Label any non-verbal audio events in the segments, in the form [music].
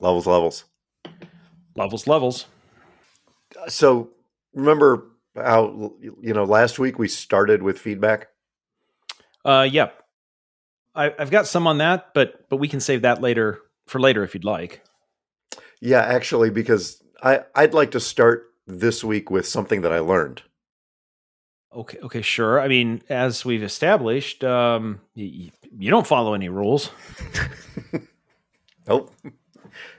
Levels, levels. Levels, levels. So remember how you know last week we started with feedback? Uh, yep. I, I've got some on that, but but we can save that later for later if you'd like. Yeah, actually, because I I'd like to start this week with something that I learned. Okay, okay, sure. I mean, as we've established, um, you, you don't follow any rules. [laughs] nope.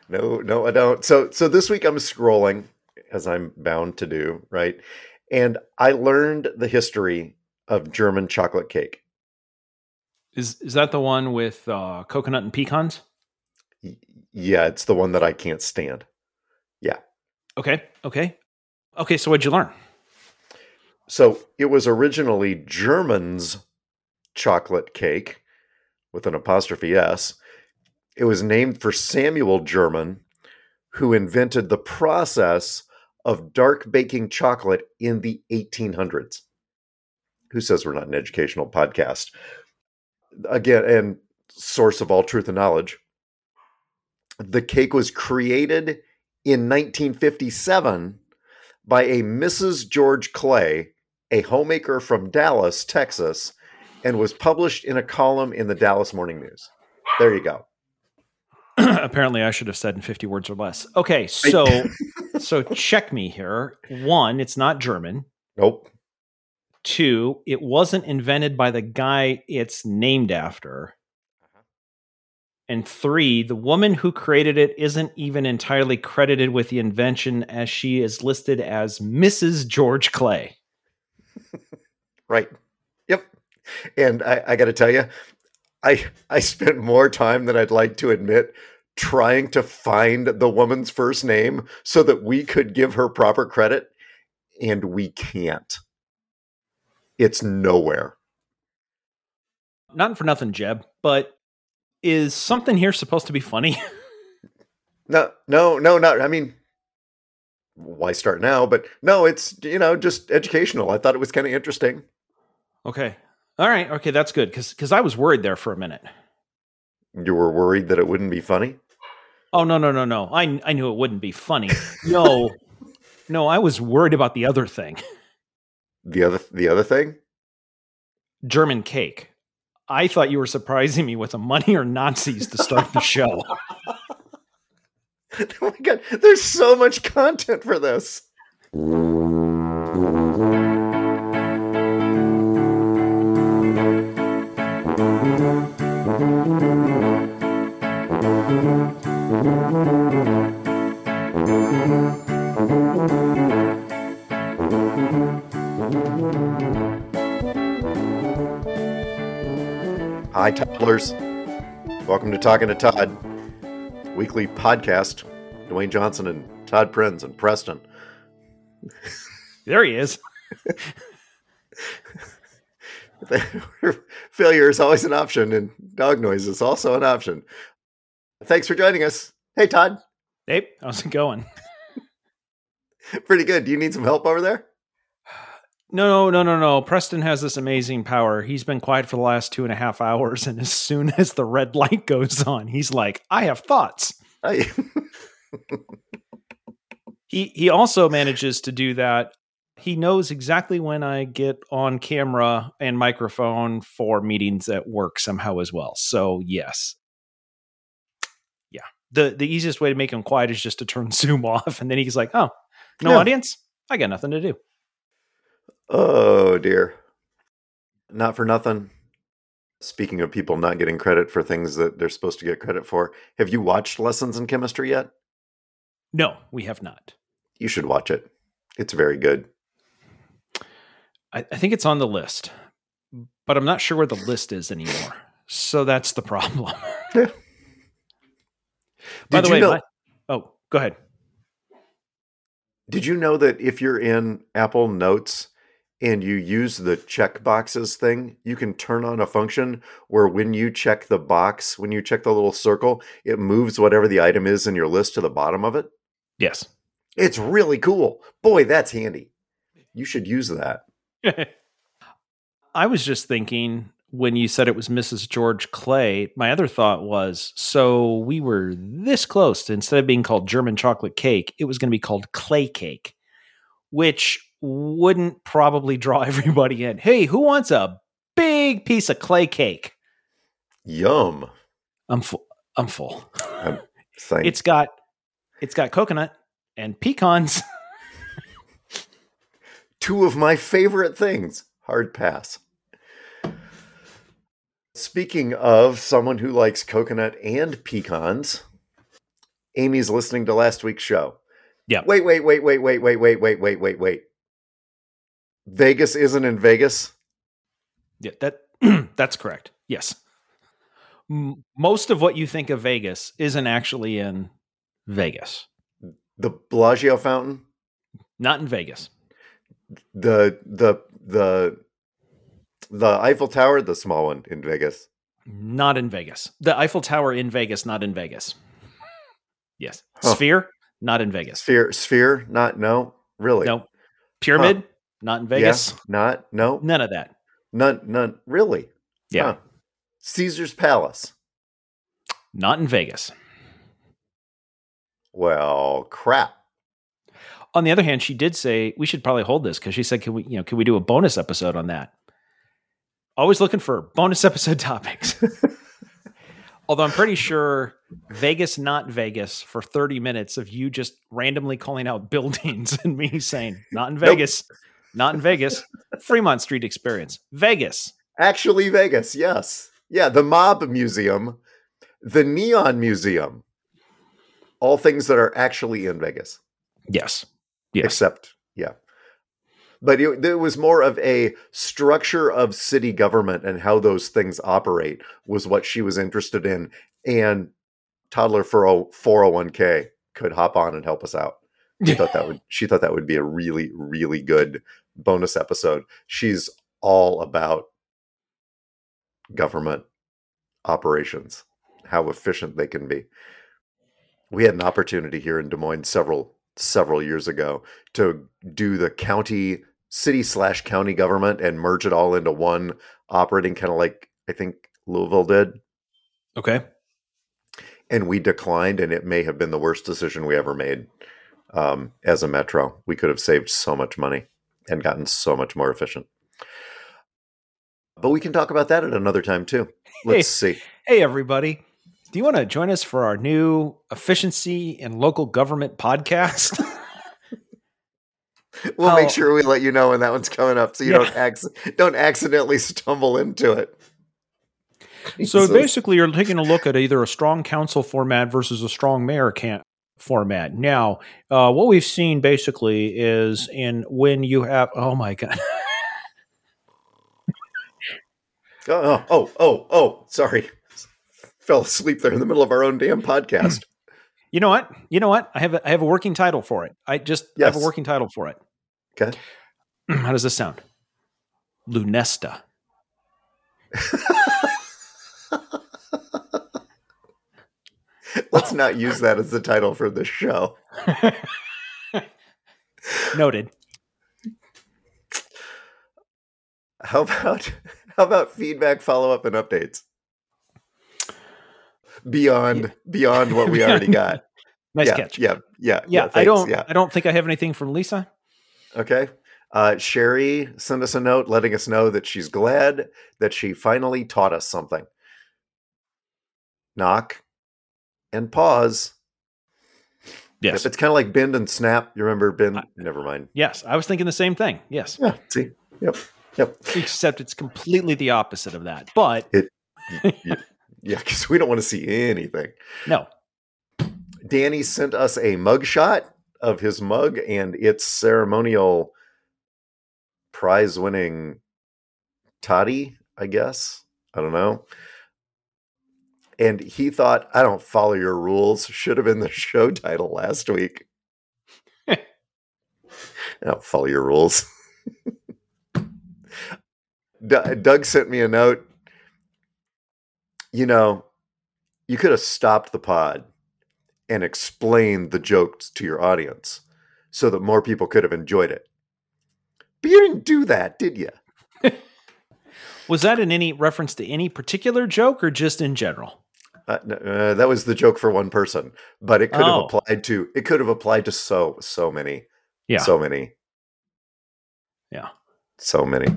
No, no, I don't. So, so this week I'm scrolling, as I'm bound to do, right? And I learned the history of German chocolate cake. Is is that the one with uh, coconut and pecans? Yeah, it's the one that I can't stand. Yeah. Okay. Okay. Okay. So what'd you learn? So it was originally German's chocolate cake with an apostrophe S. It was named for Samuel German, who invented the process of dark baking chocolate in the 1800s. Who says we're not an educational podcast? Again, and source of all truth and knowledge. The cake was created in 1957 by a Mrs. George Clay, a homemaker from Dallas, Texas, and was published in a column in the Dallas Morning News. There you go. [clears throat] Apparently, I should have said in 50 words or less. Okay, so [laughs] so check me here. One, it's not German. Nope. Two, it wasn't invented by the guy it's named after. Uh-huh. And three, the woman who created it isn't even entirely credited with the invention as she is listed as Mrs. George Clay. [laughs] right. Yep. And I, I got to tell you, I I spent more time than I'd like to admit trying to find the woman's first name so that we could give her proper credit, and we can't. It's nowhere. Not for nothing, Jeb, but is something here supposed to be funny? [laughs] no, no, no, not. I mean, why start now? But no, it's you know just educational. I thought it was kind of interesting. Okay, all right, okay, that's good because because I was worried there for a minute. You were worried that it wouldn't be funny. Oh no no no no! I I knew it wouldn't be funny. [laughs] No, no, I was worried about the other thing. The other the other thing. German cake. I thought you were surprising me with a money or Nazis to start the show. [laughs] oh my god, there's so much content for this. Hi. Welcome to Talking to Todd, weekly podcast. Dwayne Johnson and Todd Prinz and Preston. There he is. [laughs] Failure is always an option, and dog noise is also an option. Thanks for joining us. Hey, Todd. Hey, how's it going? [laughs] Pretty good. Do you need some help over there? No, no, no, no. No. Preston has this amazing power. He's been quiet for the last two and a half hours, and as soon [laughs] as the red light goes on, he's like, "I have thoughts." Hey. [laughs] he he also manages to do that. He knows exactly when I get on camera and microphone for meetings at work somehow as well. So yes, yeah. the The easiest way to make him quiet is just to turn [laughs] Zoom off, and then he's like, "Oh, no Yeah. audience. I got nothing to do." Oh dear. Not for nothing. Speaking of people not getting credit for things that they're supposed to get credit for, have you watched Lessons in Chemistry yet? No, we have not. You should watch it. It's very good. I, I think it's on the list, but I'm not sure where the list is anymore. So that's the problem. [laughs] Yeah. By Did the way, know- my- oh, go ahead. Did you know that if you're in Apple Notes and you use the check boxes thing, you can turn on a function where when you check the box, when you check the little circle, it moves whatever the item is in your list to the bottom of it? Yes. It's really cool. Boy, that's handy. You should use that. [laughs] I was just thinking when you said it was Mrs. George Clay, my other thought was so we were this close to instead of being called German chocolate cake, it was going to be called clay cake, which wouldn't probably draw [laughs] everybody in. Hey, who wants a big piece of clay cake? Yum. I'm full. I'm full. I'm [laughs] It's got it's got coconut and pecans. [laughs] two of my favorite things. Hard pass. Speaking of someone who likes coconut and pecans, Amy's listening to last week's show. Yeah. Wait, wait, wait, wait, wait, wait, wait, wait, wait, wait, wait. Vegas isn't in Vegas. Yeah, that [clears throat] that's correct. Yes. M- most of what you think of Vegas isn't actually in Vegas. The Bellagio fountain, Not in Vegas. the the the the Eiffel Tower, the small one in Vegas. Not in Vegas. The Eiffel Tower in Vegas, not in Vegas. Yes. Huh. Sphere, not in Vegas. Sphere, sphere, not no, really. No. Pyramid, not in Vegas. Yeah, not no, None of that. none, none, really. Yeah. Huh. Caesar's Palace. Not in Vegas. Well, crap. On the other hand, she did say we should probably hold this because she said, "Can we, you know, can we do a bonus episode on that?" Always looking for bonus [laughs] episode topics. Although I'm pretty sure Vegas, not Vegas, for 30 minutes of you just randomly calling out [laughs] buildings and me saying, "Not in Nope. Not in Vegas." Fremont Street Experience, Vegas. Actually, Vegas, yes. Yeah, the Mob Museum, the Neon Museum. All things that are actually in Vegas. Yes, yes, Except, yeah. But it, it was more of a structure of city government and how those things operate was what she was interested in. And Toddler for a 401k could hop on and help us out. She thought that would she thought that would be a really really good bonus episode. She's all about government operations, how efficient they can be. We had an opportunity here in Des Moines several several years ago to do the county city slash county government and merge it all into one operating kind of like I think Louisville did. okay. And we declined, and it may have been the worst decision we ever made um, as a metro. We could have saved so much money and gotten so much more efficient. But we can talk about that at another time too. Let's see. Hey, everybody. Do you want to join us for our new efficiency and local government podcast? [laughs] We'll make sure we let you know when that one's coming up, so you Yeah. don't acc- don't accidentally stumble into it. so Jesus. basically, you're taking a look at either a strong council format versus a strong mayor can format. Now, uh, what we've seen basically is in when you have, oh my God. Oh, [laughs] oh, oh, oh, sorry. Fell asleep there in the middle of our own damn podcast. [clears throat] You know what? You know what? I have a, I have a working title for it. I just I have a working title for it. Okay. [clears throat] How does this sound? Lunesta. [laughs] [laughs] Let's not use that as the title for this show. [laughs] Noted. How about how about feedback, follow up, and updates? Beyond beyond what we [laughs] already got. Nice yeah, catch. Yeah, yeah, Yeah, I thanks, don't. Yeah, I don't think I have anything from Lisa. okay. Uh, Sherry sent us a note letting us know that she's glad that she finally taught us something. Knock and pause. Yes. If it's kind of like bend and snap, you remember bend? I- Never mind. Yes, I was thinking the same thing. Yes, Yeah. See. Yep. Yep. except it's completely the opposite of that. But it, [laughs] Yeah, because we don't want to see anything. no, Danny sent us a mugshot of his mug and its ceremonial prize winning toddy, I guess. I don't know. And he thought, I don't follow your rules. Should have been the [laughs] show title last week. I don't follow your rules. D- Doug sent me a note. You know, you could have stopped the pod and explained the jokes to your audience so that more people could have enjoyed it. But you didn't do that, did you? [laughs] Was that in any reference to any particular joke or just in general? Uh, uh, that was the joke for one person, but it could Oh. have applied to it could have applied to so so many, Yeah. so many, Yeah. so many.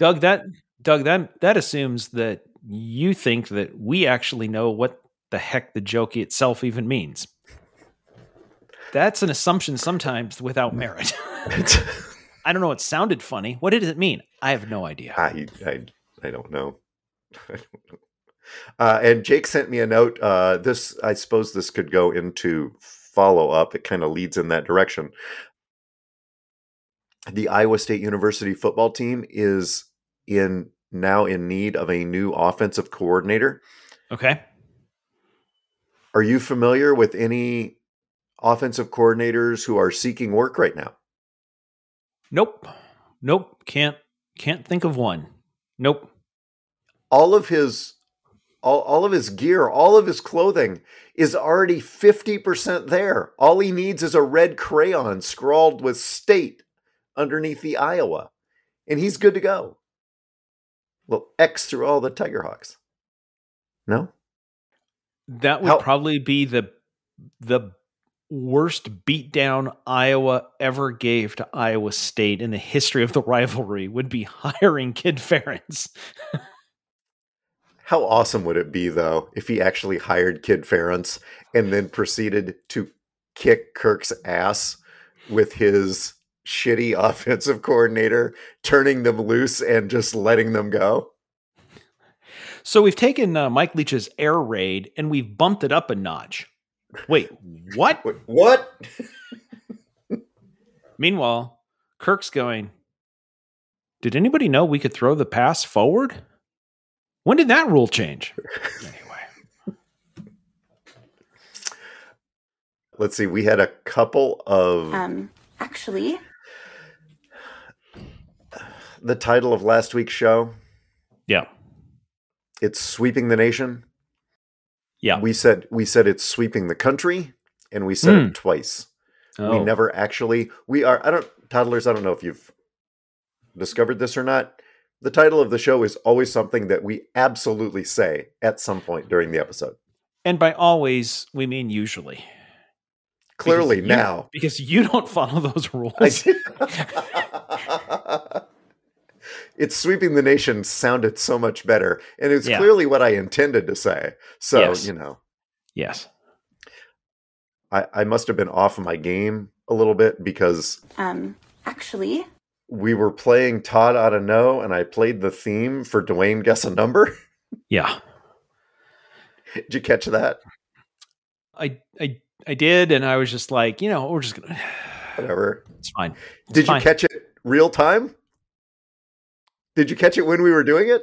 Doug, that Doug, that that assumes that you think that we actually know what the heck the joke itself even means. That's an assumption sometimes without merit. [laughs] I don't know. It sounded funny. What did it mean? I have no idea. I, I I don't know. [laughs] I don't know. Uh, and Jake sent me a note. Uh, this I suppose this could go into follow up. It kind of leads in that direction. The Iowa State University football team is in now in need of a new offensive coordinator. Okay. Are you familiar with any offensive coordinators who are seeking work right now? Nope. Nope. Can't can't think of one. Nope. all of his all, all of his gear, all of his clothing is already 50% there. All he needs is a red crayon scrawled with state underneath the Iowa. And he's good to go. Well, X through all the Tiger Hawks. No? That would How- probably be the the worst beatdown Iowa ever gave to Iowa State in the history of the rivalry would be [laughs] hiring Kid Ferentz. [laughs] How awesome would it be, though, if he actually hired Kid Ferentz and then proceeded to kick Kirk's ass with his shitty [laughs] offensive coordinator, turning them loose and just letting them go? So we've taken uh, Mike Leach's air raid and we've bumped it up a notch. Wait, [laughs] what? Wait, What? [laughs] Meanwhile, Kirk's going, Did anybody know we could throw the pass forward? When did that rule change? [laughs] Anyway. Let's see. We had a couple of Um, actually, the title of last week's show. Yeah. It's sweeping the nation. Yeah. We said we said it's sweeping the country, and we said Hmm. it twice. We Oh. never actually. We are. I don't. Toddlers. I don't know if you've discovered this or not. The title of the show is always something that we absolutely say at some point during the episode. And by always, we mean usually. Clearly Because you- now. Because you don't follow those rules. I- [laughs] it's sweeping the nation sounded so much better, and it's Yeah. clearly what I intended to say. So Yes. you know, yes. I, I must have been off my game a little bit because um, actually, we were playing Todd out of know, and I played the theme for Dwayne Guess a Number. [laughs] Yeah. Did you catch that? I I I did, and I was just like, you know, we're just gonna [sighs] Whatever. it's fine. It's Did fine. you catch it real time? Did you catch it when we were doing it?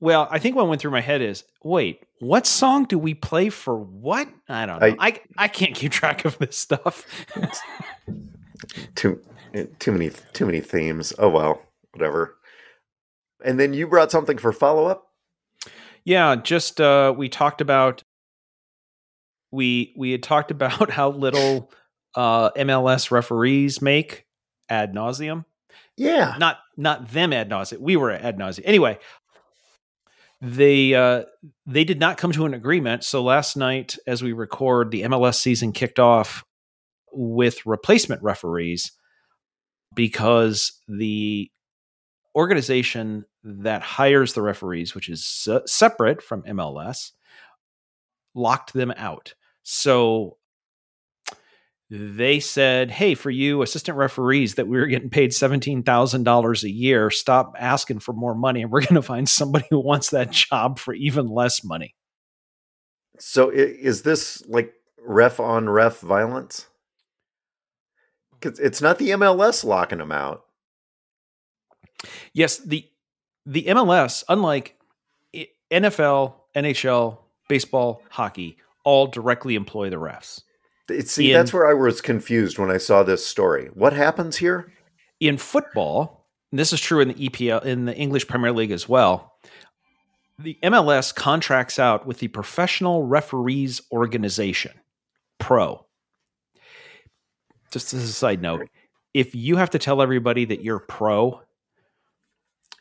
Well, I think what went through my head is, wait, what song do we play for what? I don't know. I- I I, can't keep track of this stuff. Too too many too many themes. Oh well, whatever. And then you brought something for follow up. yeah, just uh we talked about we we had talked [laughs] about how little uh MLS referees make ad nauseum. Yeah. not not them ad nauseum. We were ad nauseum. Anyway, they uh, they did not come to an agreement. So last night, as we record, the MLS season kicked off with replacement referees because the organization that hires the referees, which is se- separate from MLS, locked them out. So they said, "Hey, for you assistant referees that we were getting paid seventeen thousand dollars a year, stop asking for more money, and we're going to find somebody who wants that job for even less money." So is this like ref on ref violence? Because it's not the MLS locking them out. Yes, the the MLS, unlike NFL, NHL, baseball, hockey, all directly employ the refs. See, In- that's where I was confused when I saw this story. What happens here? in football, and this is true in the EPL in the English Premier League as well. The MLS contracts out with the Professional Referees Organization, Pro. Just as a side note, if you have to tell everybody that you're pro,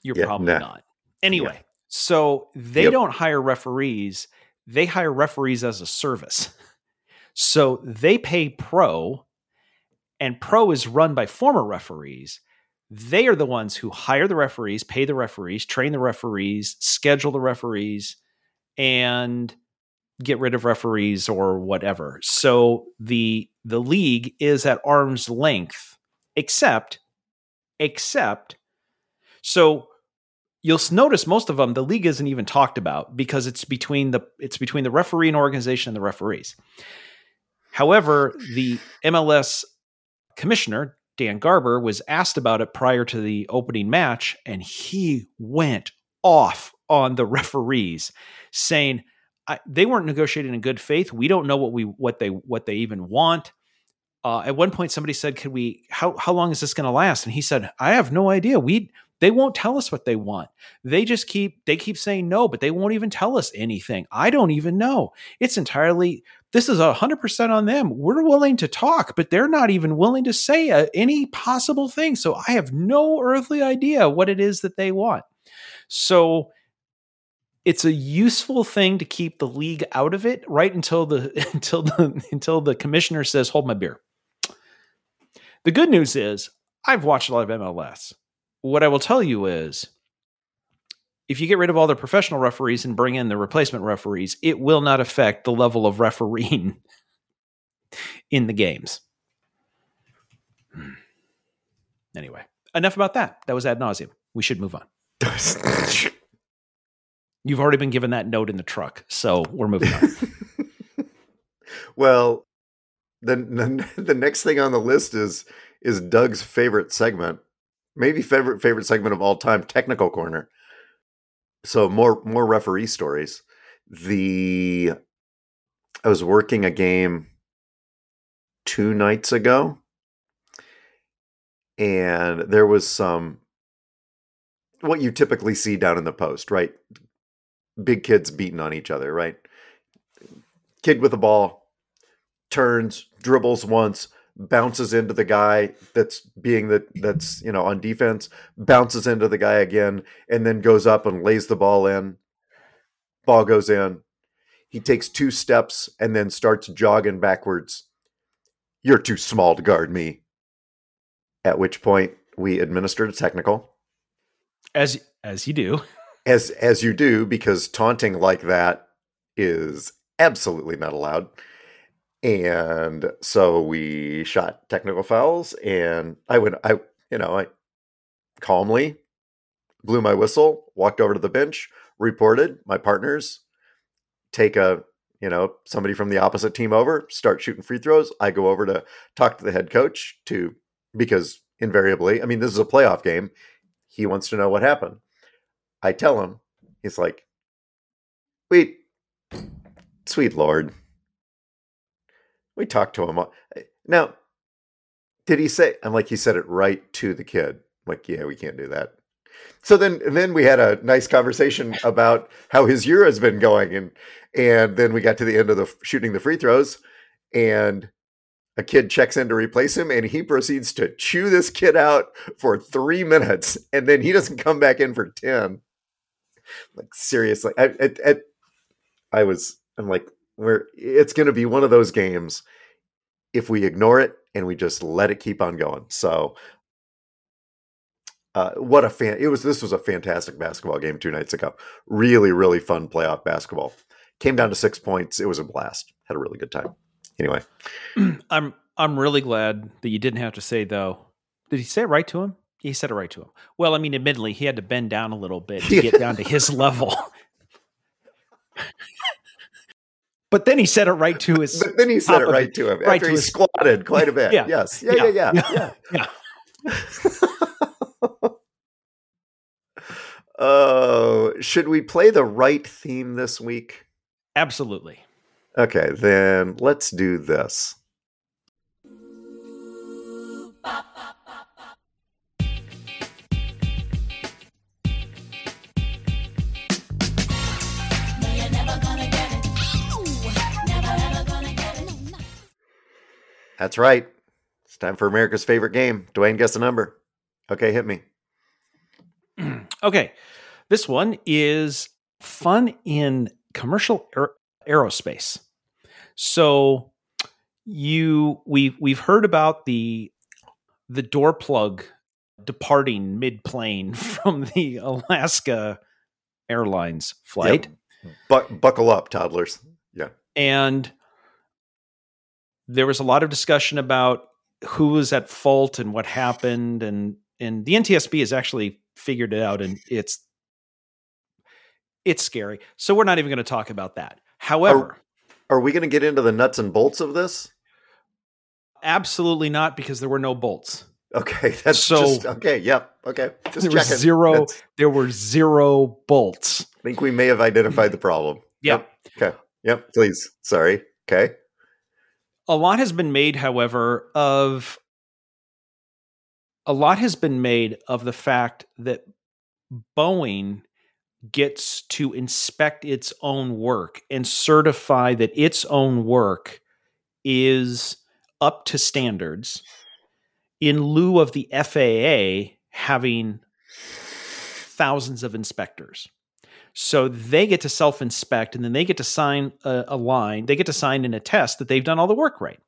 You're Yeah, probably nah. not. Anyway, so they Yep. don't hire referees, they hire referees as a service. So they pay pro, and pro is run by former referees. They are the ones who hire the referees, pay the referees, train the referees, schedule the referees, and get rid of referees or whatever. So the the league is at arm's length, except except so you'll notice most of them the league isn't even talked about because it's between the it's between the referee and organization and the referees. However, the MLS commissioner Don Garber was asked about it prior to the opening match and he went off on the [laughs] referees saying I, they weren't negotiating in good faith. We don't know what we what they what they even want. Uh, at one point, somebody said, "Could we? How how long is this going to last?" And he said, "I have no idea. We they won't tell us what they want. They just keep they keep saying no, but they won't even tell us anything. I don't even know. It's entirely this is a hundred percent on them. We're willing to talk, but they're not even willing to say uh any possible thing. So I have no earthly idea what it is that they want. So." It's a useful thing to keep the league out of it right until the [laughs] until the until the commissioner says hold my beer. The good news is I've watched a lot of MLS. What I will tell you is if you get rid of all the professional referees and bring in the replacement referees, it will not affect the level of refereeing [laughs] in the games. Hmm. Anyway, enough about that. That was ad nauseum. We should move on. [laughs] You've already been given that note in the truck, so we're moving on. [laughs] well, the, the the next thing on the list is is Doug's favorite segment, maybe favorite favorite segment of all time, technical corner. So more more referee stories. The I was working a game two nights ago, and there was some what you typically see down in the post, right? Big kids beating on each other, right? Kid with the ball turns, dribbles once, bounces into the guy that's being the that's you know on defense, bounces into the guy again, and then goes up and lays the ball in. Ball goes in. He takes two steps and then starts jogging backwards. You're too small to guard me. At which point we administered a technical As as you do. As as you do because taunting like that is absolutely not allowed. And so we shot technical fouls and i went i you know i calmly blew my whistle walked over to the bench reported my partners take a you know somebody from the opposite team over start shooting free throws. I go over to talk to the head coach to because invariably i mean this is a playoff game. He wants to know what happened I tell him, he's like, wait, sweet Lord. We talked to him. Uh, now, did he say, I'm like, he said it right to the kid. I'm like, yeah, we can't do that. So then, then we had a nice conversation about how his year has been going. And, and then we got to the end of the shooting the free throws and a kid checks in to replace him and he proceeds to chew this kid out for three minutes. And then he doesn't come back in for 10 like seriously I, I, I, I was i'm like we're it's going to be one of those games if we ignore it and we just let it keep on going. So uh, what a fan it was this was a fantastic basketball game two nights ago. Really really fun playoff basketball. Came down to six points. It was a blast. Had a really good time. Anyway. [clears throat] I'm I'm really glad that you didn't have to say though. Did he say it right to him? He said it right to him. Well, I mean, admittedly, he had to bend down a little bit to [laughs] get down to his level. but then he said it right to his. but then he said it right it, to him right after to he his- squatted quite a bit Yeah. yes yeah yeah yeah yeah, yeah. [laughs] Oh, should we play the right theme this week? Absolutely. Okay, then let's do this. That's right. It's time for America's favorite game. Dwayne, guess the number. Okay, hit me. [clears throat] Okay. This one is fun in commercial aer- aerospace. So you we we've heard about the the door plug departing mid plane [laughs] from the Alaska Airlines flight. Bu- buckle up, toddlers. Yeah. And there was a lot of discussion about who was at fault and what happened and and the NTSB has actually figured it out and it's it's scary. So we're not even going to talk about that. However, Are we going to get into the nuts and bolts of this? absolutely not because there were no bolts. Okay, [laughs] that's So- just okay. Yep. Okay, just There was checking. zero- That's- There were zero bolts. I think we may have identified the problem. Yep. Okay. Yep. Please. Sorry. Okay. A lot has been made however of a lot has been made of the fact that boeing gets to inspect its own work and certify that its own work is up to standards in lieu of the FAA having thousands of inspectors. So they get to self inspect and then they get to sign a, a line, they get to sign in a test that they've done all the work right.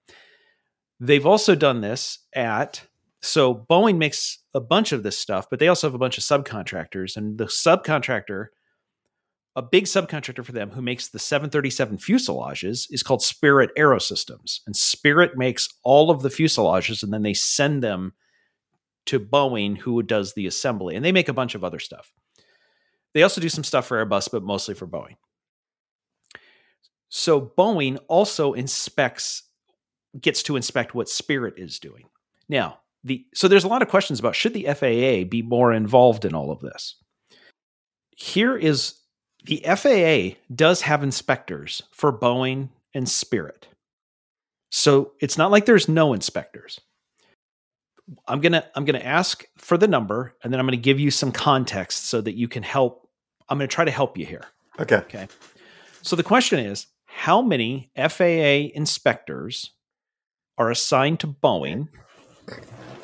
They've also done this at, so Boeing makes a bunch of this stuff, but they also have a bunch of subcontractors. And the subcontractor, a big subcontractor for them who makes the 737 fuselages is called Spirit Aerosystems. And Spirit makes all of the fuselages and then they send them to Boeing, who does the assembly. And they make a bunch of other stuff. They also do some stuff for Airbus, but mostly for Boeing. So Boeing also inspects, gets to inspect what Spirit is doing. Now, the so there's a lot of questions about should the FAA be more involved in all of this. Here is the FAA does have inspectors for Boeing and Spirit. So it's not like there's no inspectors. I'm going to I'm going to ask for the number and then I'm going to give you some context so that you can help I'm going to try to help you here. Okay. Okay. So the question is how many FAA inspectors are assigned to Boeing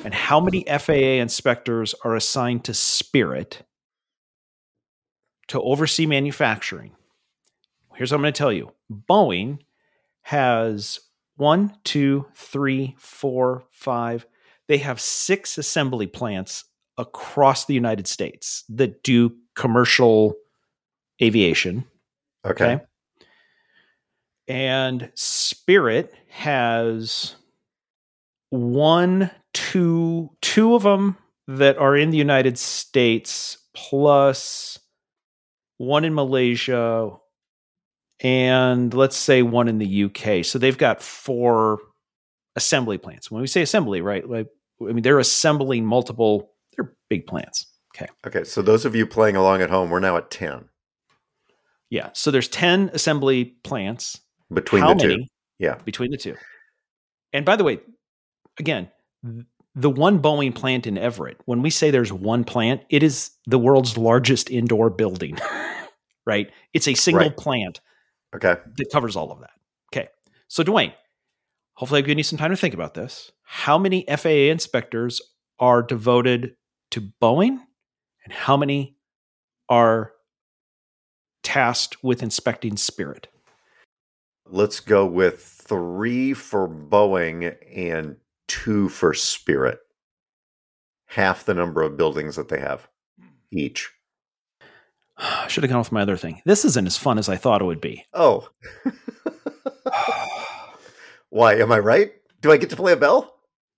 and how many FAA inspectors are assigned to Spirit to oversee manufacturing? Here's what I'm going to tell you Boeing has one, two, three, four, five. They have six assembly plants across the United States that do commercial aviation. Okay. Okay. And Spirit has one, two, two of them that are in the United States, plus one in Malaysia, and let's say one in the UK. So they've got four assembly plants. When we say assembly, right? Like, I mean, they're assembling multiple, they're big plants. Okay. Okay. So those of you playing along at home, we're now at ten Yeah. So there's 10 assembly plants. between How the two. Yeah. between the two? And by the way, again, the one Boeing plant in Everett, when we say there's one plant, it is the world's largest indoor building, [laughs] right? It's a single Right. plant Okay. that covers all of that. Okay. So, Dwayne, hopefully I've given you some time to think about this. How many FAA inspectors are devoted to Boeing and how many are tasked with inspecting Spirit? Let's go with three for Boeing and two for Spirit. Half the number of buildings that they have each. [sighs] I should have gone with my other thing. This isn't as fun as I thought it would be. Oh. [sighs] Why? Am I right? Do I get to play a bell?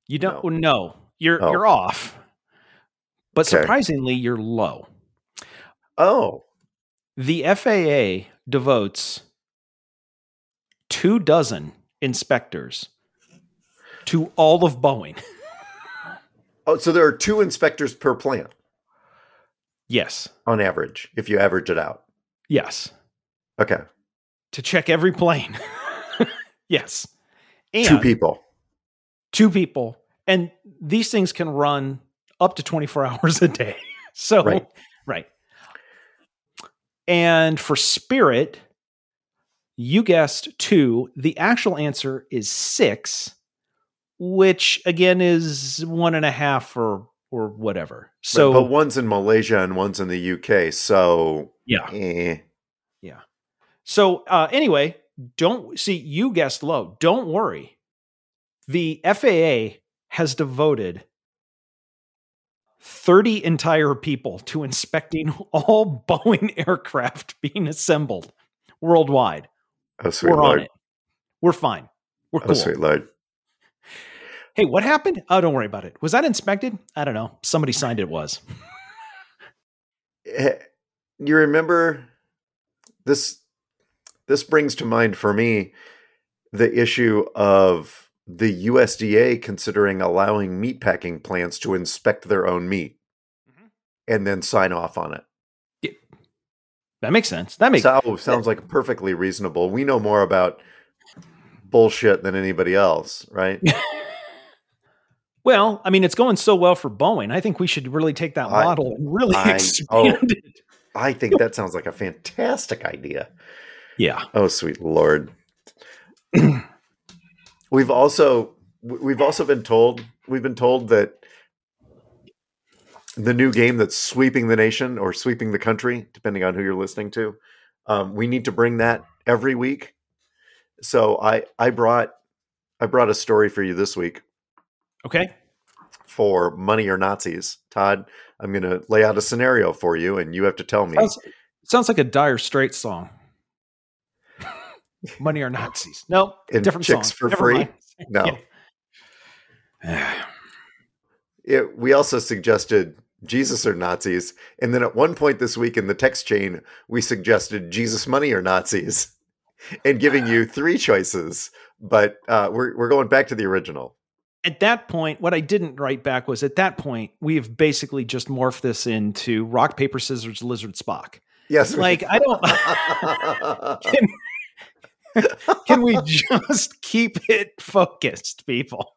You don't No. know. You're Oh. you're off. But Okay. surprisingly, you're low. Oh. The FAA devotes two dozen inspectors to all of Boeing. Oh, so there are two inspectors per plant yes. on average, if you average it out. Yes. Okay. To check every plane. [laughs] yes. And two people. two people. And these things can run up to 24 [laughs] hours a day. So, Right. right. And for Spirit, you guessed two. The actual answer is six, which again is one and a half or or whatever. So, but one's in Malaysia and one's in the UK. So, yeah. eh. So uh, anyway, don't see you guessed low. Don't worry. The FAA has devoted 30 entire people to inspecting [laughs] all Boeing aircraft being assembled worldwide. oh sweet We're on it. We're fine. We're oh cool. sweet lord. Hey, what happened? Oh, don't worry about it. Was that inspected? I don't know. Somebody signed it was. Eh, You remember this? This brings to mind for me the issue of the USDA considering allowing meatpacking plants to inspect their own meat Mhm. and then sign off on it. That makes sense. That makes So, sounds like perfectly reasonable. We know more about bullshit than anybody else, right? [laughs] Well, I mean, it's going so well for Boeing. I think we should really take that I- model and really I- expand oh. it. I think that sounds like a fantastic idea. Yeah. Oh, sweet lord. [clears throat] we've also we've also been told we've been told that the new game that's sweeping the nation or sweeping the country, depending on who you're listening to, um, we need to bring that every week. So I I brought I brought a story for you this week Okay. for money or Nazis. Todd, I'm going to lay out a scenario for you, and you have to tell me. Sounds, sounds like a Dire Straits song. Money or Nazis? [laughs] No, And different chicks song. for Never free? mind. [laughs] No. Yeah. [sighs] It, we also suggested Jesus or Nazis. And then at one point this week in the text chain, we suggested Jesus money or Nazis [laughs] and giving you [sighs] three choices. But uh, we're, we're going back to the original. At that point, what I didn't write back was at that point, we have basically just morphed this into rock, paper, scissors, lizard, Spock. Yes. Like, I don't. can, can we just keep it focused, people?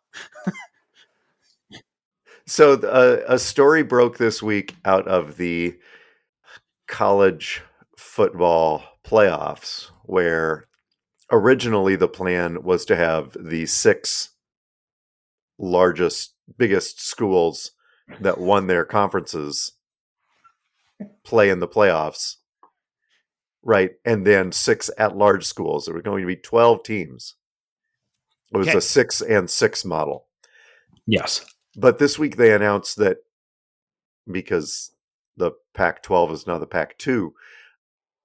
so uh, a story broke this week out of the college football playoffs where originally the plan was to have the six largest biggest schools that won their conferences play in the playoffs right and then six at large schools there were going to be 12 teams it was Okay. a six and six model Yes. but this week they announced that because the Pac 12 is now the Pac 2,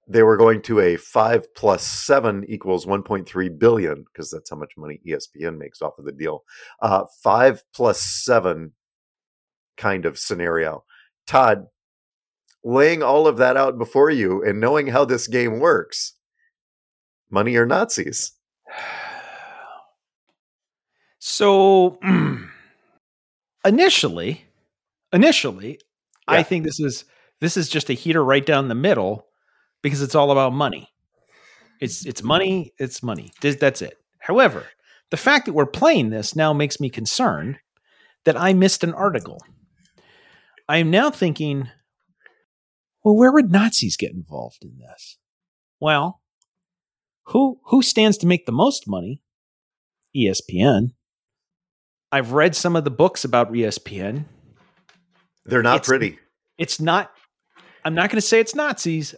they were going to a 5 plus 7 equals 1.3 billion, because that's how much money ESPN makes off of the deal. Uh, 5 plus 7 kind of scenario. Todd, laying all of that out before you and knowing how this game works, money or Nazis? [sighs] So [clears throat] initially, initially, I think this is this is just a heater right down the middle because it's all about money. It's it's money, it's money. That's it. However, the fact that we're playing this now makes me concerned that I missed an article. I am now thinking, well, where would Nazis get involved in this? Well, who who stands to make the most money? ESPN. I've read some of the books about ESPN. They're not It's- pretty. It's not, I'm not going to say it's Nazis,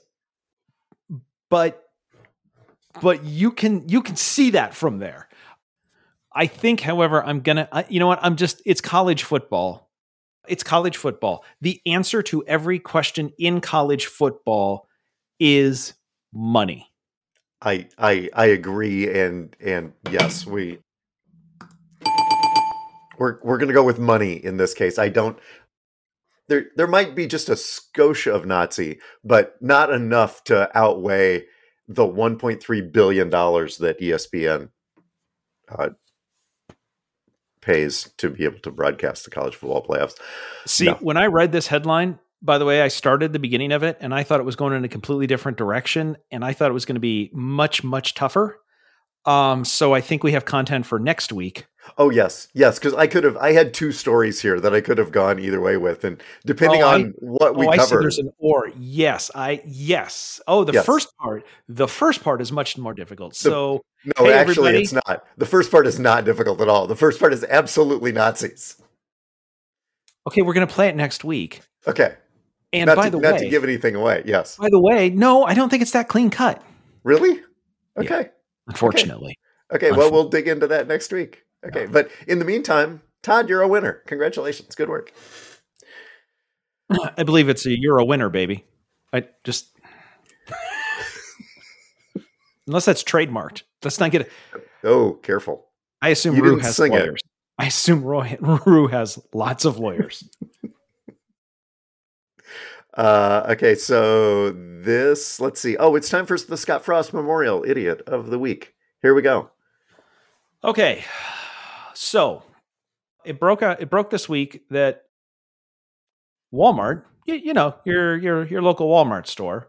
but but you can you can see that from there. I think, however, I'm gonna. You know what? I'm just. It's college football. It's college football. The answer to every question in college football is money. I I I agree and and yes, we we're we're going to go with money in this case. I don't there there might be just a scotia of Nazi, but not enough to outweigh the 1.3 billion dollars that ESPN uh, pays to be able to broadcast the college football playoffs. See, No. when I read this headline, by the way, I started the beginning of it and I thought it was going in a completely different direction and I thought it was going to be much, much tougher. Um, so I think we have content for next week. Oh yes, yes, because I could have. I had two stories here that I could have gone either way with, and depending Oh, I- on what we oh, I covered, there's an or. Yes, I yes. Oh, the Yes. first part. The first part is much more difficult. So No, Hey, actually, everybody. it's not. The first part is not difficult at all. The first part is absolutely Nazis. Okay, we're going to play it next week. Okay. And not by to, the not way, to give anything away. Yes. by the way, no, I don't think it's that clean cut. Really? Okay. Unfortunately, Okay. Well, we'll dig into that next week. Okay. But in the meantime, Todd, you're a winner. Congratulations. Good work. I believe it's a you're a winner, baby. I just unless that's trademarked. Let's not get it. Oh, careful. I assume You Rue has sing it. lawyers. I assume Roy, Rue has lots of lawyers. Uh, okay. So this, let's see. Oh, it's time for the Scott Frost Memorial Idiot of the Week. Here we go. Okay, so it broke out. It broke this week that Walmart, you, you know, your your your local Walmart store,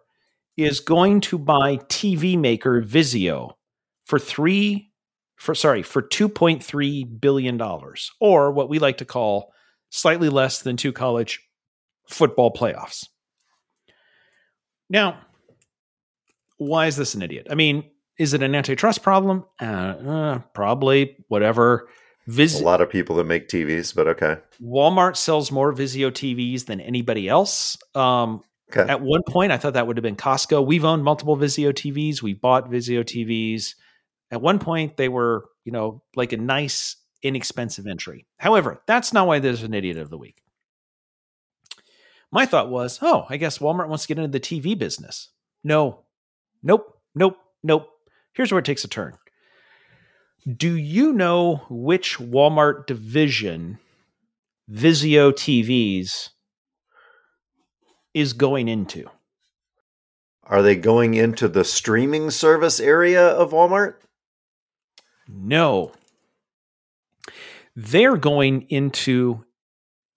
is going to buy TV maker Vizio for three, for sorry, for two point three billion dollars, or what we like to call slightly less than two college football playoffs. Now, why is this an idiot? I mean, is it an antitrust problem? Uh, uh, probably. Whatever. A lot of people that make TVs, but okay. Walmart sells more Vizio TVs than anybody else. Um, Okay. at one point, I thought that would have been Costco. We've owned multiple Vizio TVs. We bought Vizio TVs. At one point, they were, you know, like a nice, inexpensive entry. However, that's not why there's an idiot of the week. My thought was, oh, I guess Walmart wants to get into the TV business. No, nope, nope, nope. Here's where it takes a turn. Do you know which Walmart division Vizio TVs is going into? Are they going into the streaming service area of Walmart? No. They're going into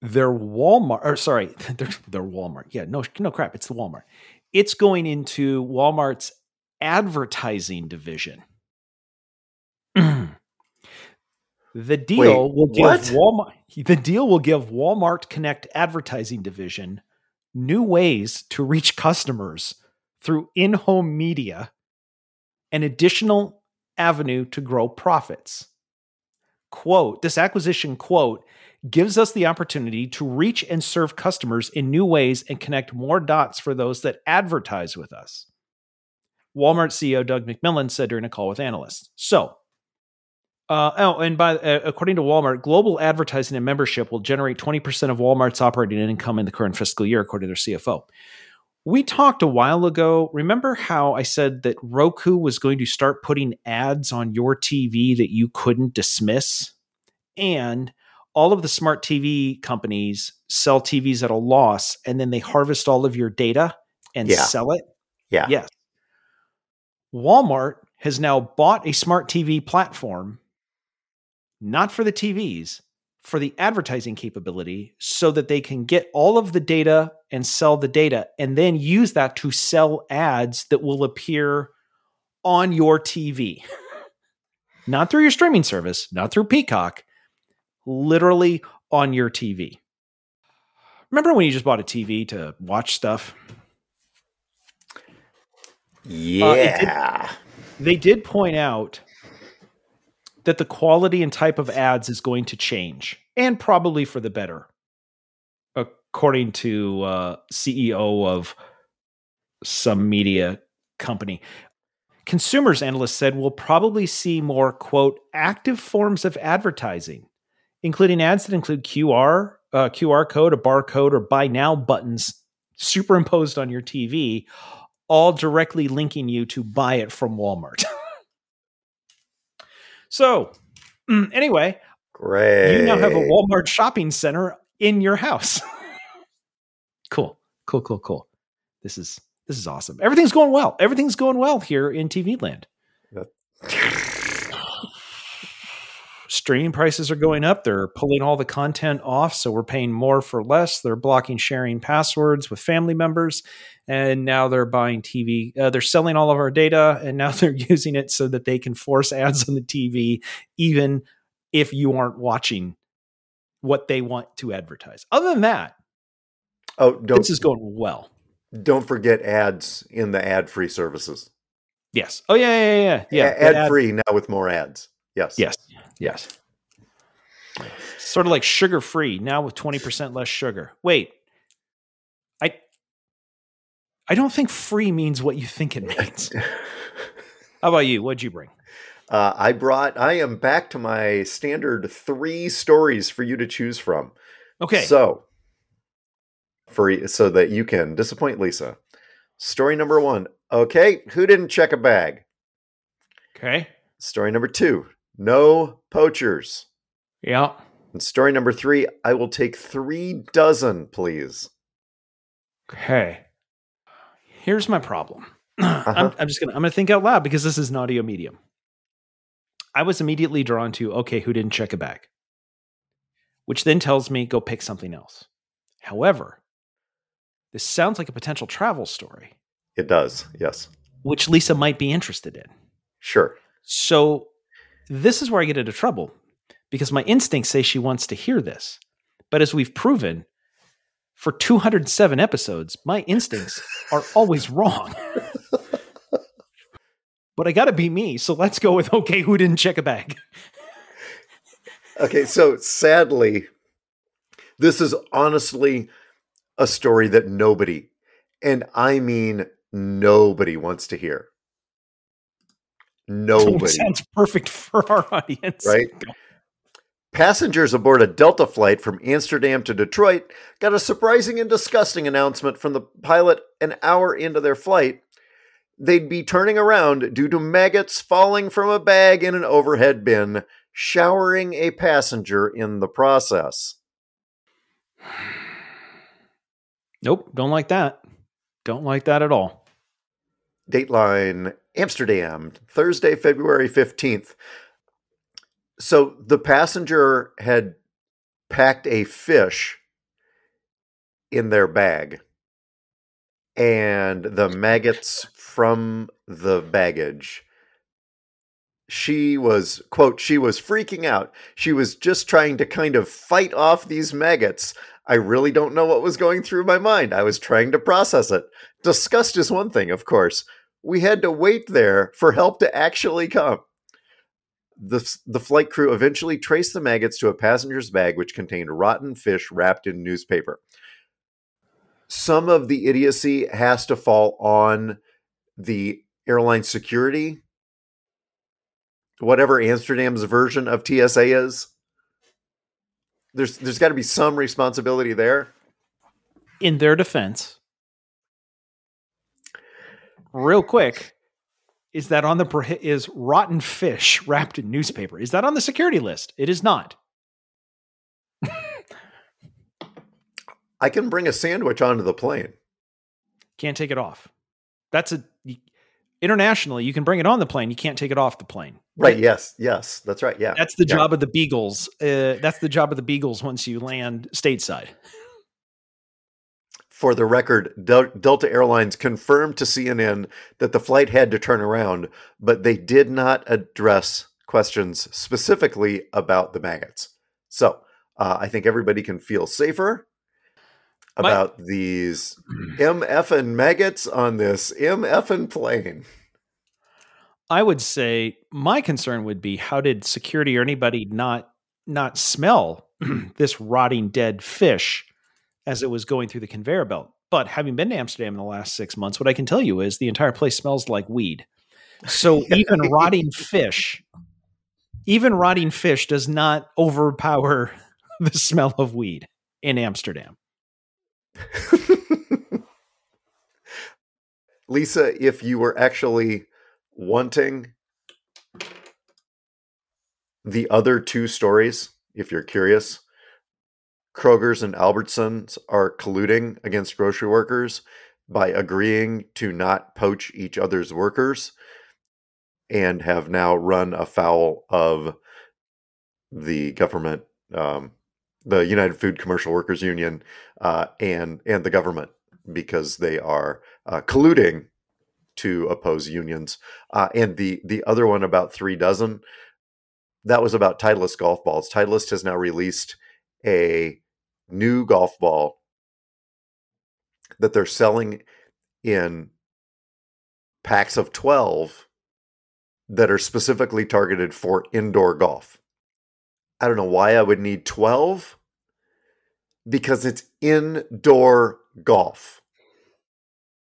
their Walmart or sorry, [laughs] their, their Walmart. Yeah, no no crap, it's the Walmart. It's going into Walmart's advertising division. [clears throat] the deal Wait, will give what? Walmart the deal will give Walmart Connect advertising division new ways to reach customers through in-home media an additional avenue to grow profits. Quote, this acquisition quote gives us the opportunity to reach and serve customers in new ways and connect more dots for those that advertise with us. Walmart CEO Doug McMillon said during a call with analysts. So, uh, oh, and by uh, according to Walmart, global advertising and membership will generate 20% of Walmart's operating income in the current fiscal year, according to their CFO. We talked a while ago. Remember how I said that Roku was going to start putting ads on your TV that you couldn't dismiss? And all of the smart TV companies sell TVs at a loss and then they harvest all of your data and Yeah. sell it. Yeah. Yes. Walmart has now bought a smart TV platform, not for the TVs, for the advertising capability, so that they can get all of the data and sell the data and then use that to sell ads that will appear on your TV. [laughs] not through your streaming service, not through Peacock, literally on your TV. Remember when you just bought a TV to watch stuff? Uh, yeah. they did point out that the quality and type of ads is going to change and probably for the better according to uh, ceo of some media company consumers analysts said we'll probably see more quote active forms of advertising including ads that include qr uh, qr code a barcode or buy now buttons superimposed on your tv all directly linking you to buy it from Walmart. [laughs] so, mm, anyway, Great. you now have a Walmart shopping center in your house. [laughs] cool. Cool, cool, cool. This is this is awesome. Everything's going well. Everything's going well here in TV land. Streaming prices are going up. They're pulling all the content off, so we're paying more for less. They're blocking sharing passwords with family members, and now they're buying TV. Uh, they're selling all of our data, and now [laughs] they're using it so that they can force ads on the TV, even if you aren't watching what they want to advertise. Other than that, Oh, don't this is going well. don't forget ads in the ad-free services. Yes. Oh yeah, yeah, yeah, yeah. yeah. Ad- ad-free now with more ads. Yes. Yes. Yes. Sort of like sugar free now with 20% less sugar. Wait. I I don't think free means what you think it means. [laughs] How about you? What'd you bring? Uh, I brought. I am back to my standard three stories for you to choose from. Okay. So, for so that you can disappoint Lisa. Story number one. Okay, who didn't check a bag? okay. Story number two. No poachers. Yeah. And story number three. I will take three dozen, please. Okay. Here's my problem. [clears throat] Uh-huh. I'm, I'm just gonna I'm gonna think out loud because this is an audio medium. I was immediately drawn to okay, who didn't check a bag, which then tells me go pick something else. However, this sounds like a potential travel story, It does. Yes. which Lisa might be interested in. Sure. So this is where I get into trouble because my instincts say she wants to hear this. But as we've proven, for 207 episodes, my instincts [laughs] are always wrong. but I got to be me. So let's go with okay, who didn't check a bag? Okay, so sadly, this is honestly a story that nobody, and I mean nobody, wants to hear. Nobody. Sounds perfect [laughs] for our audience. Right? Passengers aboard a Delta flight from Amsterdam to Detroit got a surprising and disgusting announcement from the pilot an hour into their flight. They'd be turning around due to maggots falling from a bag in an overhead bin, showering a passenger in the process. [sighs] Nope. Don't like that. Don't like that at all. Dateline Amsterdam, Thursday, February 15th. So the passenger had packed a fish in their bag, and the maggots from the baggage. She was, quote, she was freaking out. She was just trying to kind of fight off these maggots. I really don't know what was going through my mind. I was trying to process it. Disgust is one thing, of course. We had to wait there for help to actually come. The, the flight crew eventually traced the maggots to a passenger's bag, which contained rotten fish wrapped in newspaper. Some of the idiocy has to fall on the airline security, whatever Amsterdam's version of TSA is. There's there's got to be some responsibility there. In their defense, real quick, is that on the is rotten fish wrapped in newspaper? Is that on the security list? It is not. [laughs] I can bring a sandwich onto the plane. Can't take it off. That's a internationally. You can bring it on the plane. You can't take it off the plane. Right. Yes. Yes. That's right. Yeah. That's the Yeah. job of the Beagles. Uh, that's the job of the Beagles once you land stateside. [laughs] For the record, Del- Delta Airlines confirmed to CNN that the flight had to turn around, but they did not address questions specifically about the maggots. So uh, I think everybody can feel safer My- about these MF and maggots on this MF and plane. I would say my concern would be how did security or anybody not not smell [clears throat] this rotting dead fish as it was going through the conveyor belt. But having been to Amsterdam in the last six months, what I can tell you is the entire place smells like weed. So [laughs] even rotting fish, even rotting fish does not overpower [laughs] the smell of weed in Amsterdam. [laughs] Lisa, if you were actually wanting the other two stories, if you're curious, Kroger's and Albertsons are colluding against grocery workers by agreeing to not poach each other's workers and have now run afoul of the government, um, the United Food Commercial Workers Union, uh, and and the government because they are uh, colluding to oppose unions. Uh, and the the other one about three dozen, that was about Titleist golf balls. Titleist has now released a new golf ball that they're selling in packs of 12 that are specifically targeted for indoor golf. I don't know why I would need 12 because it's indoor golf.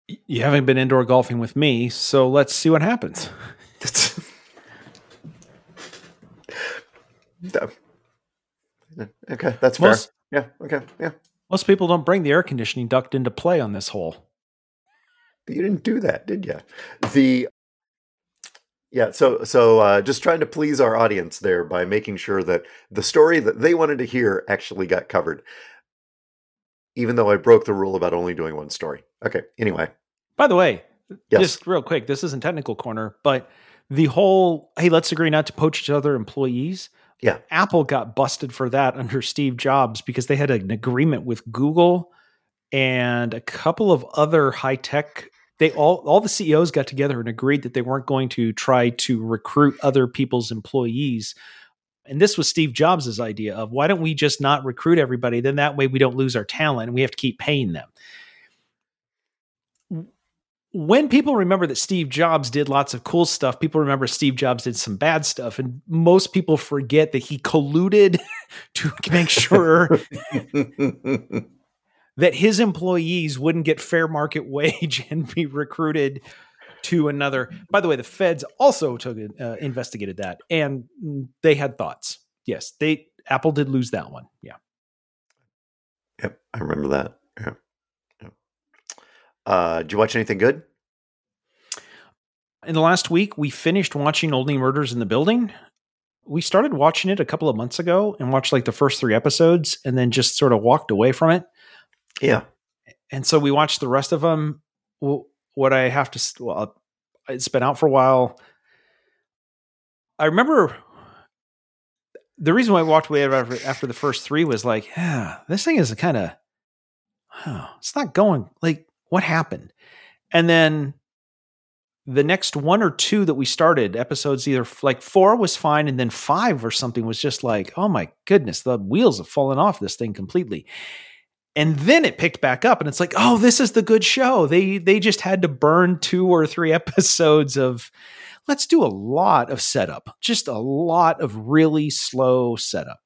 You haven't been indoor golfing with me, so let's see what happens. [laughs] Okay, that's fair. Yeah, okay, yeah. most people don't bring the air conditioning duct into play on this hole. But You didn't do that, did you? The yeah, so so uh, just trying to please our audience there by making sure that the story that they wanted to hear actually got covered. Even though I broke the rule about only doing one story. Okay, anyway. By the way, Yes. just real quick, this isn't technical corner, but the whole hey, let's agree not to poach each other employees. Yeah. Apple got busted for that under Steve Jobs because they had an agreement with Google and a couple of other high tech. They all all the CEOs got together and agreed that they weren't going to try to recruit other people's employees. And this was Steve Jobs' idea of why don't we just not recruit everybody? Then that way we don't lose our talent and we have to keep paying them when people remember that Steve Jobs did lots of cool stuff, people remember Steve Jobs did some bad stuff. And most people forget that he colluded [laughs] to make sure that his employees wouldn't get fair market wage [laughs] and be recruited to another. By the way, the feds also took uh, investigated that and they had thoughts. Yes, they Apple did lose that one. Yeah. Yep, I remember that. Yeah. Uh, did you watch anything good? In the last week, we finished watching Only Murders in the Building. We started watching it a couple of months ago and watched like the first three episodes and then just sort of walked away from it. Yeah. And so we watched the rest of them. Well, what I have to, well, it's been out for a while. I remember the reason why I walked away after, after the first three was like, yeah, this thing is kind of, oh, it's not going like what happened. And then the next one or two that we started, episodes either like four was fine, and then five or something was just like, oh my goodness, the wheels have fallen off this thing completely. And then it picked back up, and it's like, oh, this is the good show. They they just had to burn two or three [laughs] episodes of let's do a lot of setup, just a lot of really slow setup.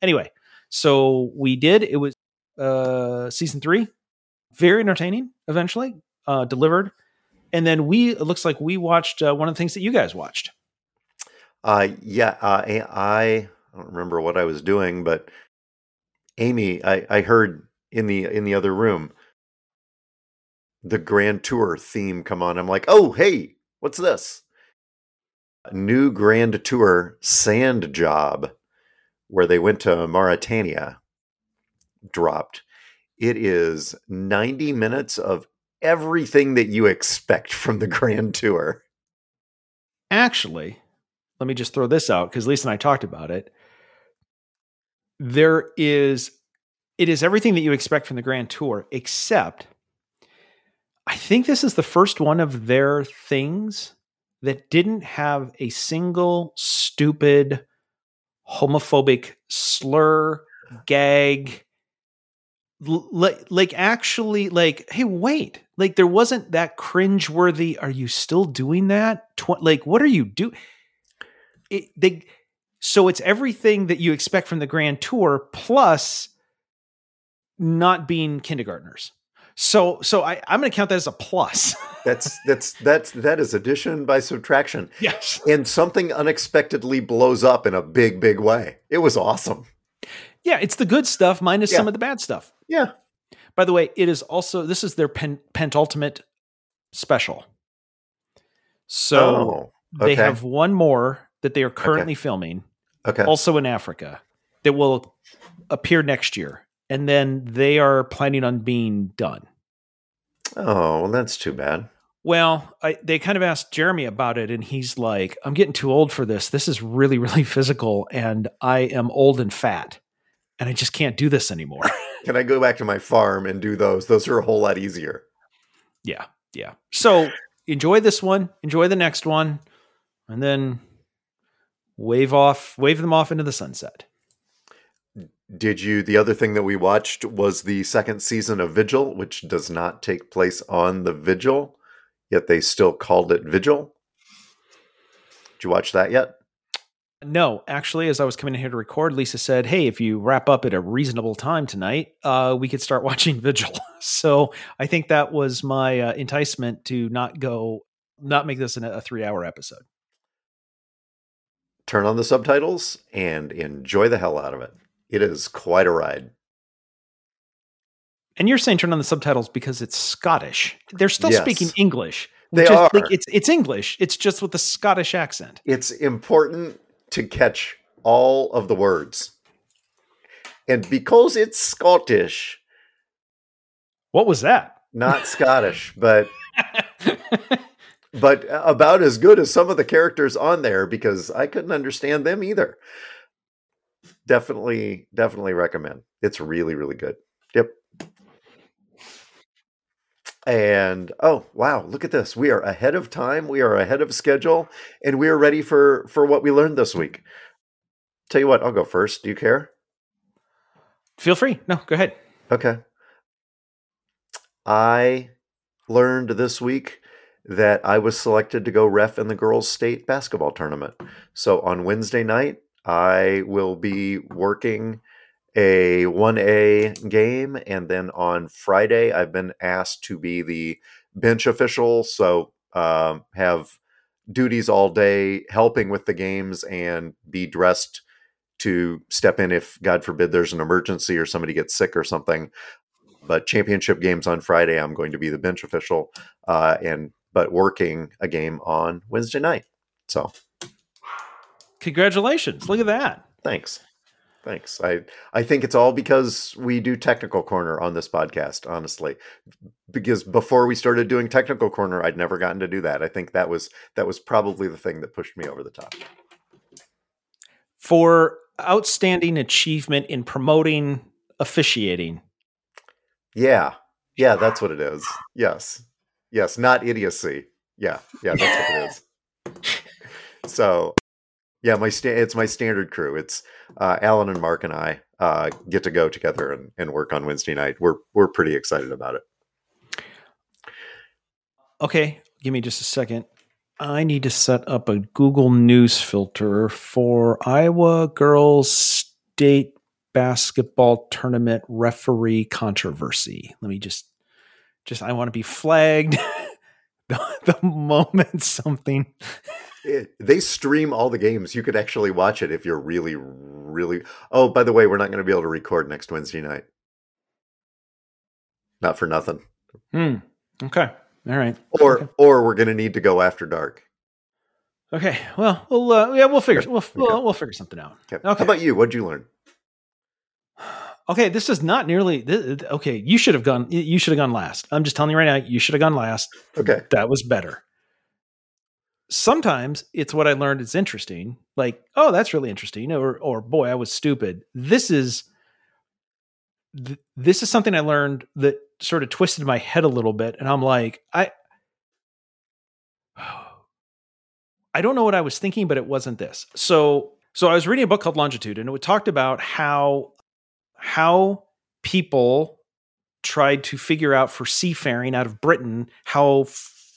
Anyway, so we did. It was uh season three, very entertaining. Eventually, uh, delivered and then we it looks like we watched uh, one of the things that you guys watched Uh, yeah, uh, I, I don't remember what I was doing, but Amy, I, I heard in the in the other room the Grand Tour theme come on. I'm like, oh hey, what's this? New Grand Tour Sand Job, where they went to Mauritania, dropped. It is 90 minutes of everything that you expect from the Grand Tour. actually let me just throw this out because lisa and i talked about it there is it is everything that you expect from the grand tour except i think this is the first one of their things that didn't have a single stupid homophobic slur gag like like actually like hey wait like there wasn't that cringeworthy are you still doing that Tw- like what are you do it, they so it's everything that you expect from the grand tour plus not being kindergartners so so I, i'm going to count that as a plus [laughs] That's that's that's that is addition by subtraction. yes and something unexpectedly blows up in a big, big way. It was awesome. yeah it's the good stuff minus Yeah. some of the bad stuff Yeah. by the way it is also this is their pen, pentultimate special so oh, They have one more that they are currently filming, okay. also in Africa, that will appear next year. And then they are planning on being done. Oh, well, that's too bad. Well, I, they kind of asked Jeremy about it, and he's like, I'm getting too old for this. This is really, really [laughs] physical, and I am old and fat, and I just can't do this anymore. [laughs] Can I go back to my farm and do those? Those are a whole lot easier. yeah, yeah. So enjoy this one, enjoy the next one, and then wave off, wave them off into the sunset. Did you? The other thing that we watched was the second season of Vigil, which does not take place on the Vigil, yet they still called it Vigil. Did you watch that yet? No, actually, as I was coming in here to record, Lisa said, "Hey, if you wrap up at a reasonable time tonight, uh, we could start [laughs] watching Vigil." so I think that was my uh, enticement to not go, not make this an, a three-hour episode. Turn on the subtitles and enjoy the hell out of it. It is quite a ride. And you're saying turn on the subtitles because it's Scottish. They're still Yes. speaking English. They Just- are. Like it's it's English. It's just with the Scottish accent. It's important to catch all of the words. And because it's Scottish, What was that? not Scottish, [laughs] but but about as good as some of the characters on there because I couldn't understand them either. Definitely, definitely recommend. It's really, really good. Yep. And oh wow, look at this. We are ahead of time. We are ahead of schedule, and we are ready for for what we learned this week. Tell you what, I'll go first. Do you care? Feel free. No, go ahead. Okay. I learned this week that I was selected to go ref in the girls' state basketball tournament. So on Wednesday night, I will be working a 1A game. And then on Friday, I've been asked to be the bench official. So um, have duties all day helping with the games and be dressed to step in if God forbid there's an emergency or somebody gets sick or something. But championship games on Friday, I'm going to be the bench official, uh, and but working a game on Wednesday night. So Congratulations. Look at that. thanks, thanks. I I think it's all because we do technical corner on this podcast. Honestly, because before we started doing technical corner, I'd never gotten to do that. I think that was that was probably the thing that pushed me over the top. For outstanding achievement in promoting officiating. Yeah. Yeah, that's what it is. Yes. Yes, not idiocy. Yeah. Yeah, that's what it is. [laughs] So, yeah, my sta- it's my standard crew. It's uh, Alan and Mark and I uh, get to go together and, and work on Wednesday night. We're we're pretty excited about it. Okay, give me just a second. I need to set up a Google News filter for Iowa girls state basketball tournament referee controversy. Let me just just I want to be flagged [laughs] the, the moment something It- they stream all the games. You could actually watch it if you're really, really. Oh, by the way, we're not going to be able to record next Wednesday night. Not for nothing. Hmm. Okay. All right. Or Okay. or we're going to need to go after dark. Okay. Well, we'll uh, yeah, we'll figure Okay. we'll, we'll we'll figure something out. Okay. Okay. How about you? What'd you learn? Okay, this is not nearly okay. You should have gone. You should have gone last. I'm just telling you right now. You should have gone last. Okay. That was better. Sometimes it's what I learned is interesting. Like, oh, that's really interesting. Or, or boy, I was stupid. This is th- this is something I learned that sort of twisted my head a little bit, and I'm like, I. [sighs] I don't know what I was thinking, but it wasn't this. So, so I was reading a book called Longitude, and it talked about how how people tried to figure out for seafaring out of Britain how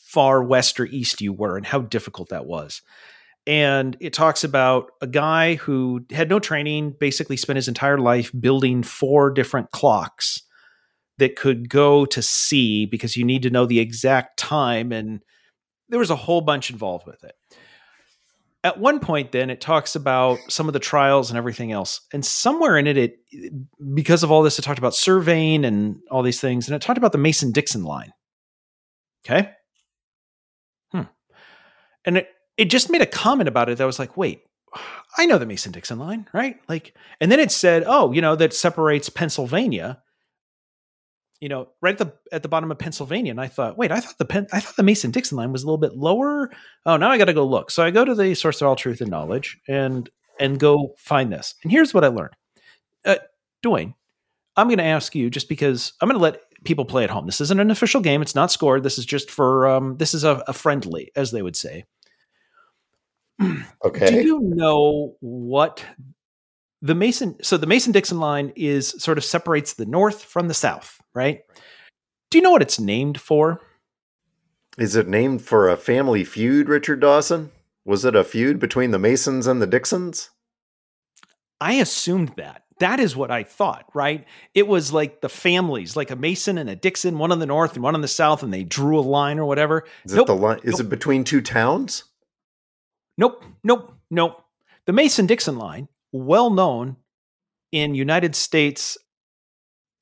far west or east you were and how difficult that was. And it talks about a guy who had no training, basically spent his entire life building four different clocks that could go to sea because you need to know the exact time. And there was a whole bunch involved with it. At one point, then it talks about some of the trials and everything else. And somewhere in it, it because of all this, it talked about surveying and all these things, and it talked about the Mason Dixon line. Okay. And it, it just made a comment about it that was like, wait, I know the Mason Dixon line, right? Like, and then it said, oh, you know, that separates Pennsylvania, you know, right at the at the bottom of Pennsylvania. And I thought, wait, I thought the Pen, I thought the Mason Dixon line was a little bit lower. Oh, now I got to go look. So I go to the source of all truth and knowledge and and go find this. And here's what I learned. Uh, Dwayne, I'm going to ask you just because I'm going to let people play at home. This isn't an official game. It's not scored. This is just for um, this is a, a friendly, as they would say. [clears throat] Do you know what the Mason? So the Mason Dixon line is sort of separates the North from the South, right? Do you know what it's named for? Is it named for a family feud, Richard Dawson? Was it a feud between the Masons and the Dixons? I assumed that. That is what I thought, right? It was like the families, like a Mason and a Dixon, one on the north and one on the south, and they drew a line or whatever. Is Nope. it the line? Is Nope. it between two towns? Nope, nope, nope. The Mason Dixon line, well known in United States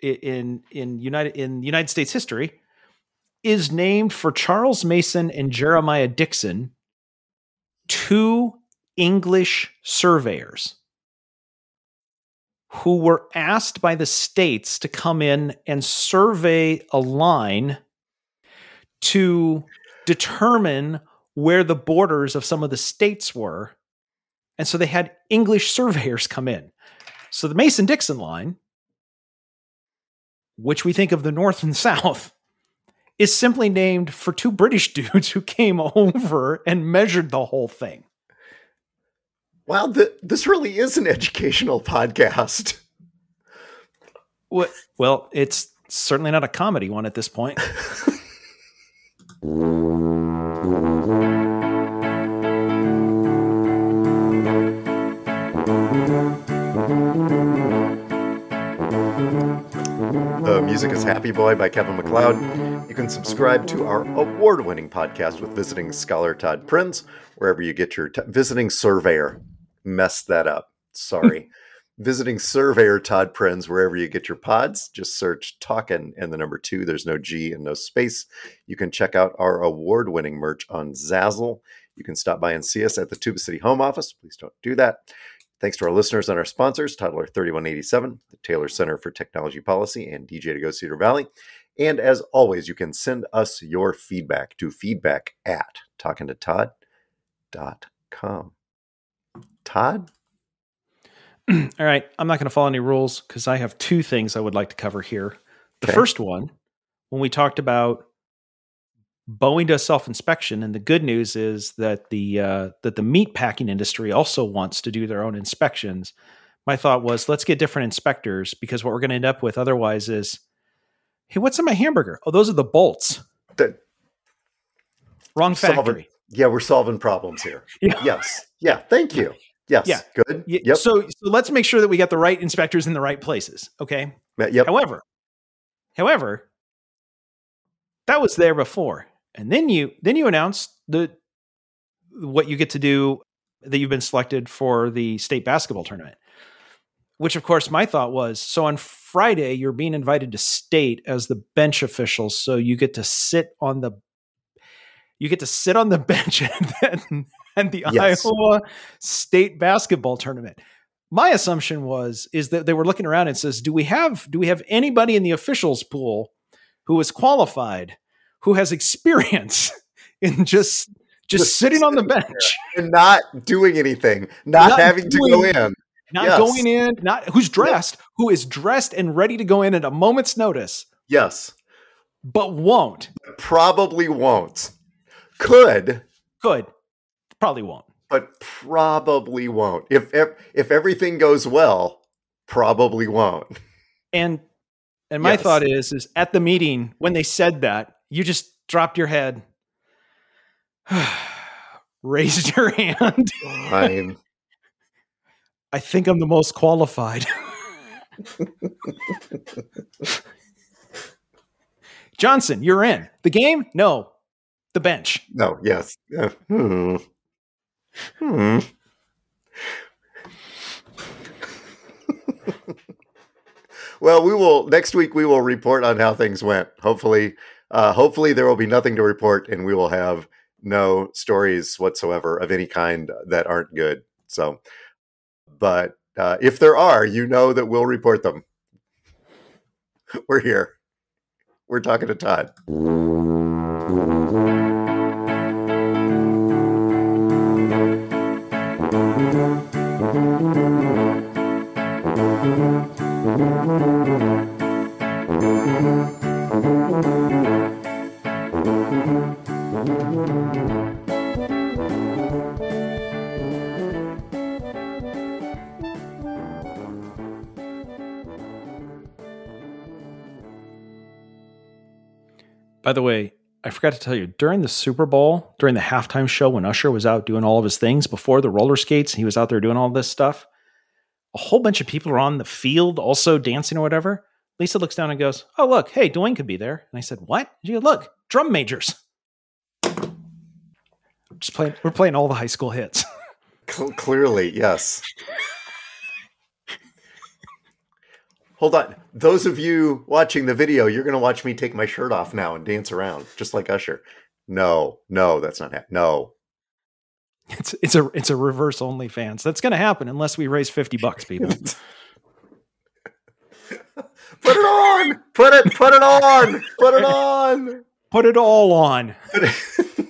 in in United in United States history, is named for Charles Mason and Jeremiah Dixon, two English surveyors who were asked by the states to come in and survey a line to determine where the borders of some of the states were. And so they had English surveyors come in. So the Mason Dixon line, which we think of the North and [laughs] South, is simply named for two British [laughs] dudes who came over and measured the whole thing. Wow, th- this really is an educational podcast. Well, it's certainly not a comedy one at this point. [laughs] The music is Happy Boy by Kevin MacLeod. You can subscribe to our award winning podcast with visiting scholar Todd Prinz, wherever you get your t- visiting surveyor. Messed that up. Sorry. [laughs] visiting surveyor Todd Prinz, wherever you get your pods. Just search Talkin' and the number two. There's no G and no space. You can check out our award winning merch on Zazzle. You can stop by and see us at the Tuba City home office. Please don't do that. Thanks to our listeners and our sponsors, Toddler 3187, the Taylor Center for Technology Policy, and DJ to Go Cedar Valley. And as always, you can send us your feedback to feedback at talkingtotodd.com. Todd? [clears throat] All right, I'm not going to follow any rules because I have two things I would like to cover here. The Okay. first one, when we talked about Boeing does self inspection, and the good news is that the uh, that the meat packing industry also wants to do their own inspections. My thought was, let's get different inspectors because what we're going to end up with otherwise is, hey, what's in my hamburger? Oh, those are the bolts. That- Wrong factory. Yeah, we're solving problems here. [laughs] Yeah. Yes. Yeah. Thank you. Yes. Yeah. Good. Y- Yep. So, so let's make sure that we got the right inspectors in the right places. Okay. yep. However, however, that was there before, and then you then you announced the what you get to do that you've been selected for the state basketball tournament. Which, of course, my thought was so on Friday you're being invited to state as the bench official, so you get to sit on the you get to sit on the [laughs] bench and then and the Yes. Iowa state basketball tournament my assumption was is that they were looking around and says do we have do we have anybody in the officials pool who is qualified who has experience [laughs] in just just, Just sitting on the bench And not doing anything, not, Not having to go in. not Yes. going in not who's dressed who is dressed and ready to go in at a moment's notice Yes. but won't Probably won't. Could, good probably won't but probably won't. If if, if everything goes well, probably won't. and and my Yes. thought is is at the meeting when they said that you just dropped your head [sighs] raised your hand Fine. [laughs] I think I'm the most qualified. [laughs] Johnson, you're in. The game? No. The bench. no, yes. Uh, hmm. Hmm. well, we will next week we will report on how things went. Hopefully, uh, hopefully there will be nothing to report and we will have no stories whatsoever of any kind that aren't good. So, but uh, if there are, you know that we'll report them. [laughs] We're here. We're talking to Todd. By the way, I forgot to tell you during the Super Bowl, during the halftime show when Usher was out doing all of his things before the roller skates, he was out there doing all this stuff. A whole bunch of people are on the field also dancing or whatever. Lisa looks down and goes, "Oh look, hey, Dwayne could be there." And I said, "What?" She goes, "Look, drum majors." Just playing. We're playing all the high school hits. Clearly, yes. Hold on. Those of you watching the video, you're going to watch me take my shirt off now and dance around, just like Usher. No, no, that's not happening. No. It's it's a it's a reverse OnlyFans. That's going to happen unless we raise fifty bucks, [laughs] people. put it on. Put it. Put it on. Put it on. Put it all on. Put [laughs] it-